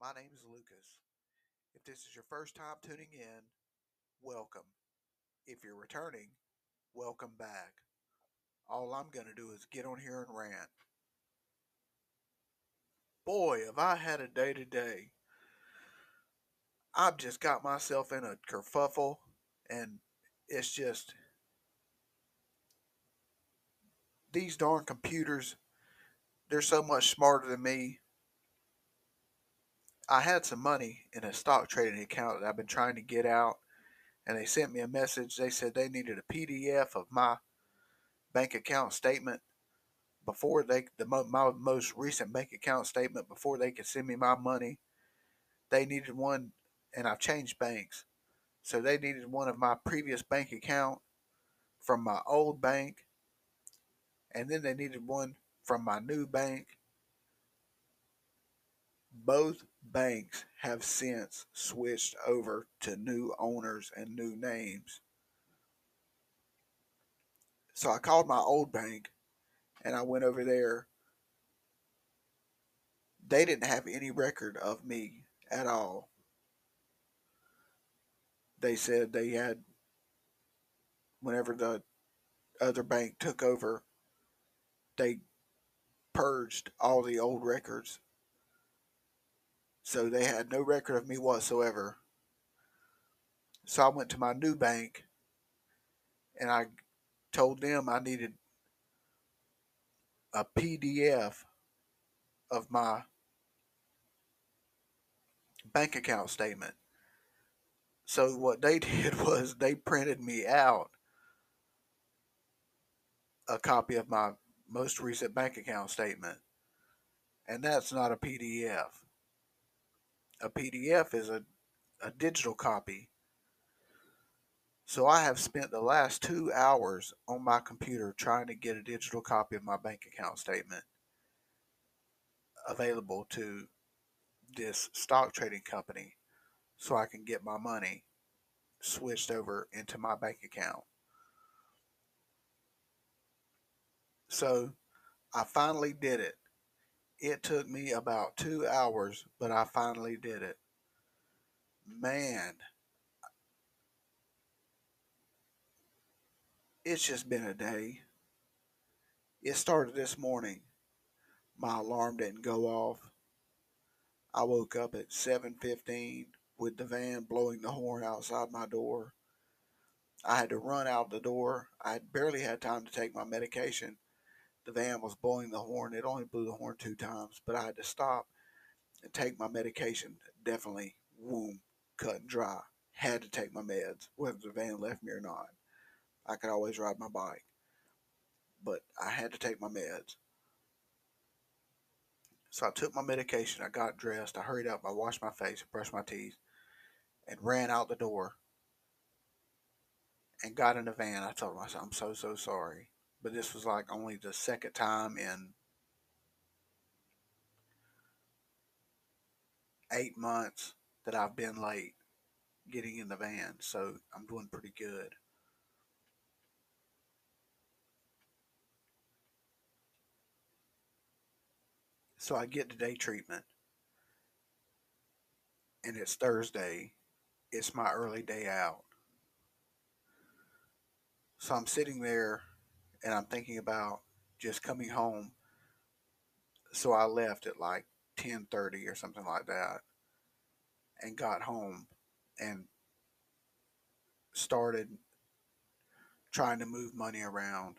My name is Lucas. If this is your first time tuning in, welcome. If you're returning, welcome back. All I'm going to do is get on here and rant. Boy, have I had a day today. I've just got myself in a kerfuffle, and it's just. These darn computers, they're so much smarter than me. I had some money in a stock trading account that I've been trying to get out, and they sent me a message. They said they needed a PDF of my bank account statement before they the my most recent bank account statement before they could send me my money. They needed one, and I've changed banks, so they needed one of my previous bank account from my old bank, and then they needed one from my new bank. Both banks have since switched over to new owners and new names. So I called my old bank and I went over there. They didn't have any record of me at all. They said they had, whenever the other bank took over, they purged all the old records so they had no record of me whatsoever. So I went to my new bank and I told them I needed a PDF of my bank account statement. So what they did was they printed me out a copy of my most recent bank account statement. And that's not a PDF a PDF is a, a digital copy. So I have spent the last two hours on my computer trying to get a digital copy of my bank account statement available to this stock trading company so I can get my money switched over into my bank account. So I finally did it. It took me about two hours, but I finally did it. Man, it's just been a day. It started this morning. My alarm didn't go off. I woke up at 7:15 with the van blowing the horn outside my door. I had to run out the door. I barely had time to take my medication the van was blowing the horn. It only blew the horn two times, but I had to stop and take my medication. Definitely, womb cut and dry. Had to take my meds, whether the van left me or not. I could always ride my bike, but I had to take my meds. So I took my medication. I got dressed. I hurried up. I washed my face, brushed my teeth, and ran out the door and got in the van. I told myself, I'm so, so sorry but this was like only the second time in eight months that I've been late getting in the van, so I'm doing pretty good. So I get the day treatment, and it's Thursday. It's my early day out. So I'm sitting there and I'm thinking about just coming home. So I left at like 10:30 or something like that and got home and started trying to move money around.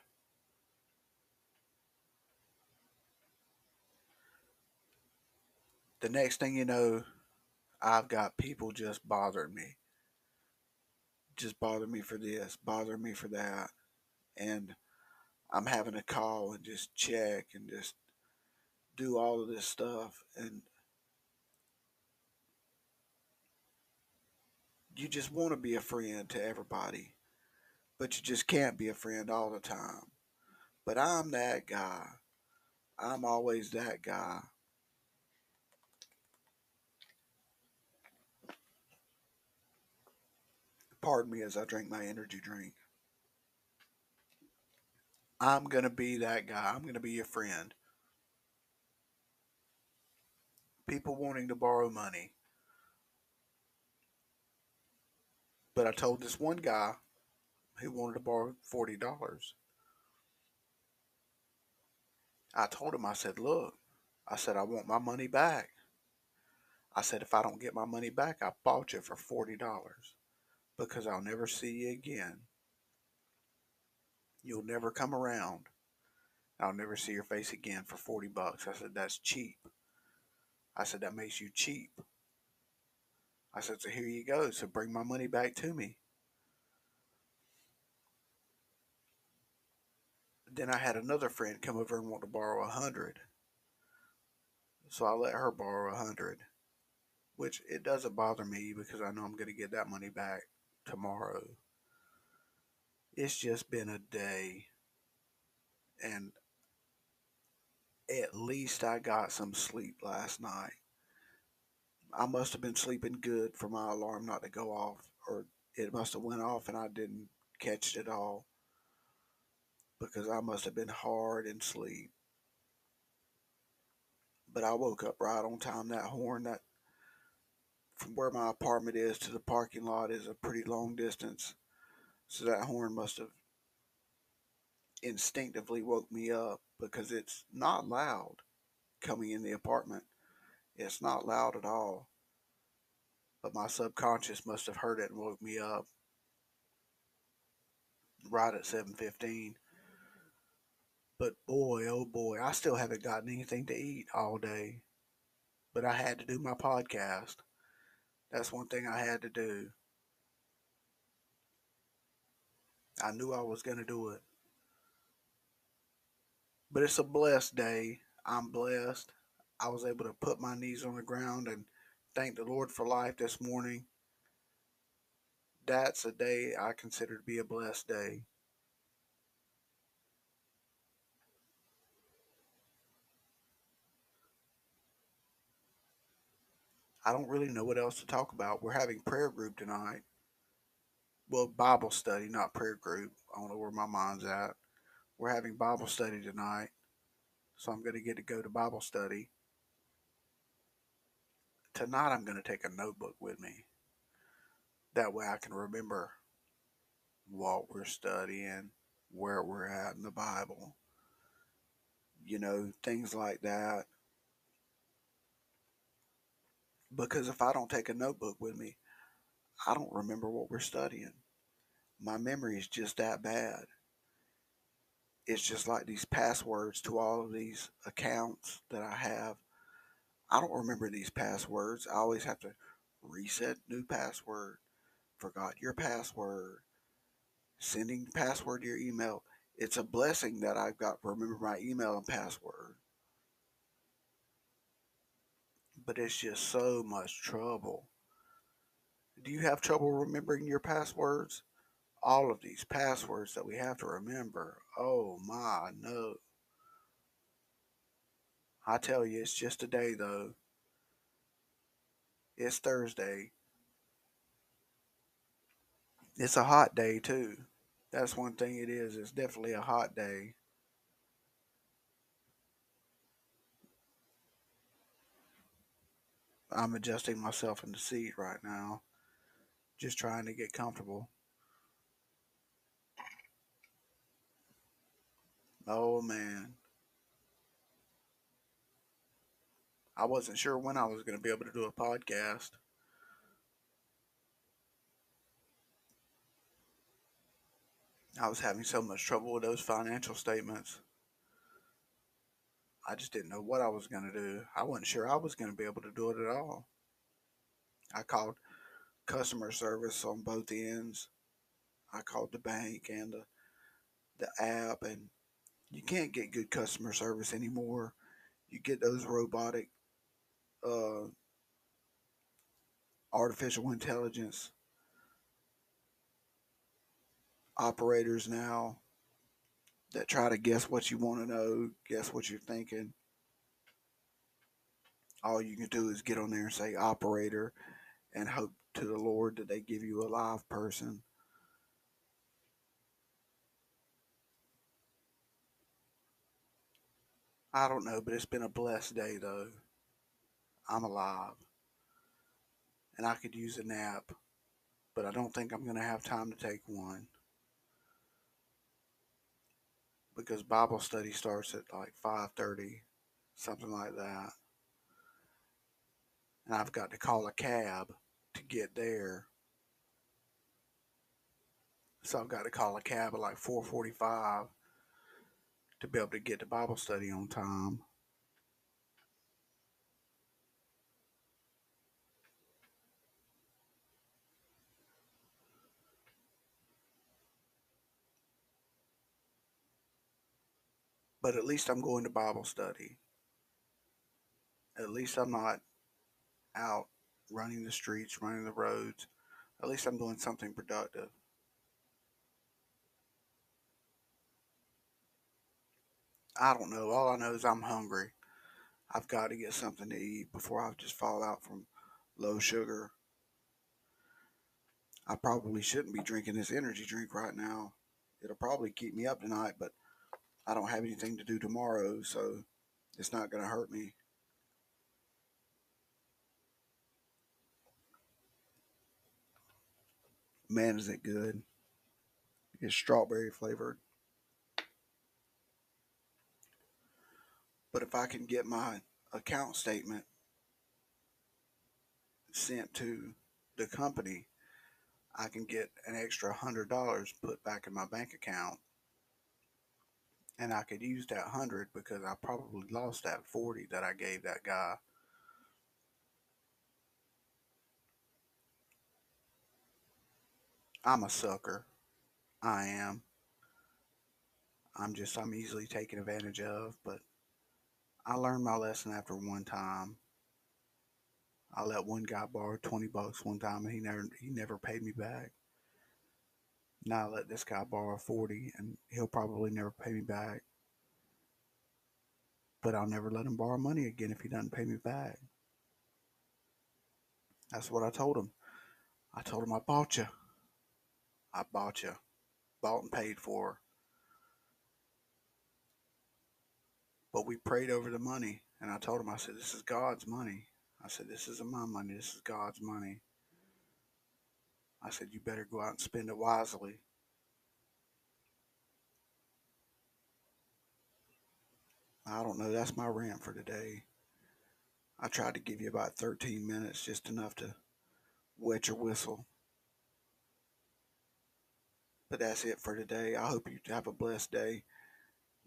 The next thing you know, I've got people just bothering me. Just bother me for this, bother me for that. And I'm having to call and just check and just do all of this stuff and you just want to be a friend to everybody but you just can't be a friend all the time. But I'm that guy. I'm always that guy. Pardon me as I drink my energy drink I'm going to be that guy. I'm going to be your friend. people wanting to borrow money. But I told this one guy who wanted to borrow $40. I told him, I said, look, I said, I want my money back. I said, if I don't get my money back, I bought you for $40 because I'll never see you again. You'll never come around. I'll never see your face again for 40 bucks. I said, that's cheap. I said, that makes you cheap. I said, so here you go. So bring my money back to me. Then I had another friend come over and want to borrow a hundred. So I let her borrow a hundred. Which it doesn't bother me because I know I'm gonna get that money back tomorrow. It's just been a day and at least I got some sleep last night. I must have been sleeping good for my alarm not to go off, or it must have went off and I didn't catch it at all because I must have been hard in sleep. But I woke up right on time. That horn, that from where my apartment is to the parking lot is a pretty long distance. So that horn must have instinctively woke me up because it's not loud coming in the apartment. It's not loud at all. But my subconscious must have heard it and woke me up right at 7:15. But boy, oh boy, I still haven't gotten anything to eat all day. But I had to do my podcast. That's one thing I had to do. I knew I was going to do it. But it's a blessed day. I'm blessed. I was able to put my knees on the ground and thank the Lord for life this morning. That's a day I consider to be a blessed day. I don't really know what else to talk about. We're having prayer group tonight. Well, Bible study, not prayer group. I don't know where my mind's at. We're having Bible mm. study tonight. So I'm going to get to go to Bible study. Tonight I'm going to take a notebook with me. That way I can remember what we're studying, where we're at in the Bible. You know, things like that. Because if I don't take a notebook with me, I don't remember what we're studying. My memory is just that bad. It's just like these passwords to all of these accounts that I have. I don't remember these passwords. I always have to reset new password, forgot your password, sending password to your email. It's a blessing that I've got to remember my email and password. But it's just so much trouble. Do you have trouble remembering your passwords? All of these passwords that we have to remember. Oh my, no. I tell you, it's just a day though. It's Thursday. It's a hot day too. That's one thing it is. It's definitely a hot day. I'm adjusting myself in the seat right now. Just trying to get comfortable. Oh man. I wasn't sure when I was going to be able to do a podcast. I was having so much trouble with those financial statements. I just didn't know what I was going to do. I wasn't sure I was going to be able to do it at all. I called customer service on both ends. I called the bank and the, the app, and you can't get good customer service anymore. You get those robotic, uh, artificial intelligence operators now that try to guess what you want to know, guess what you're thinking. All you can do is get on there and say operator and hope to the Lord that they give you a live person. I don't know, but it's been a blessed day though. I'm alive. And I could use a nap, but I don't think I'm going to have time to take one. Because Bible study starts at like 5:30, something like that. And I've got to call a cab get there. So I've got to call a cab at like 4:45 to be able to get to Bible study on time. But at least I'm going to Bible study. At least I'm not out running the streets, running the roads. At least I'm doing something productive. I don't know. All I know is I'm hungry. I've got to get something to eat before I just fall out from low sugar. I probably shouldn't be drinking this energy drink right now. It'll probably keep me up tonight, but I don't have anything to do tomorrow, so it's not going to hurt me. Man, is it good. It's strawberry flavored. But if I can get my account statement sent to the company, I can get an extra hundred dollars put back in my bank account. And I could use that hundred because I probably lost that 40 that I gave that guy. I'm a sucker. I am. I'm just, I'm easily taken advantage of, but I learned my lesson after one time. I let one guy borrow 20 bucks one time and he never, he never paid me back. Now I let this guy borrow 40 and he'll probably never pay me back. But I'll never let him borrow money again if he doesn't pay me back. That's what I told him. I told him I bought you. I bought you. Bought and paid for. But we prayed over the money. And I told him, I said, this is God's money. I said, this isn't my money. This is God's money. I said, you better go out and spend it wisely. I don't know. That's my rant for today. I tried to give you about 13 minutes, just enough to wet your whistle. But that's it for today. I hope you have a blessed day.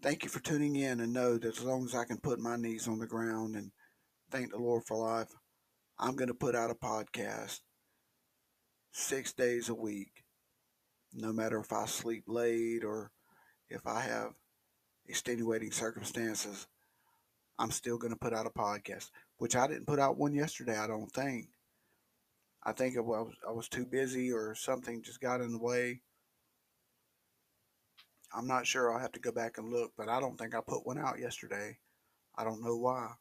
Thank you for tuning in and know that as long as I can put my knees on the ground and thank the Lord for life, I'm going to put out a podcast six days a week. No matter if I sleep late or if I have extenuating circumstances, I'm still going to put out a podcast, which I didn't put out one yesterday, I don't think. I think I was, I was too busy or something just got in the way. I'm not sure. I'll have to go back and look, but I don't think I put one out yesterday. I don't know why.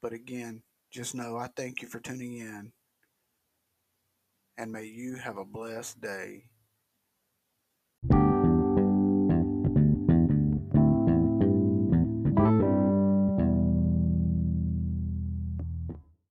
But again, just know I thank you for tuning in. And may you have a blessed day.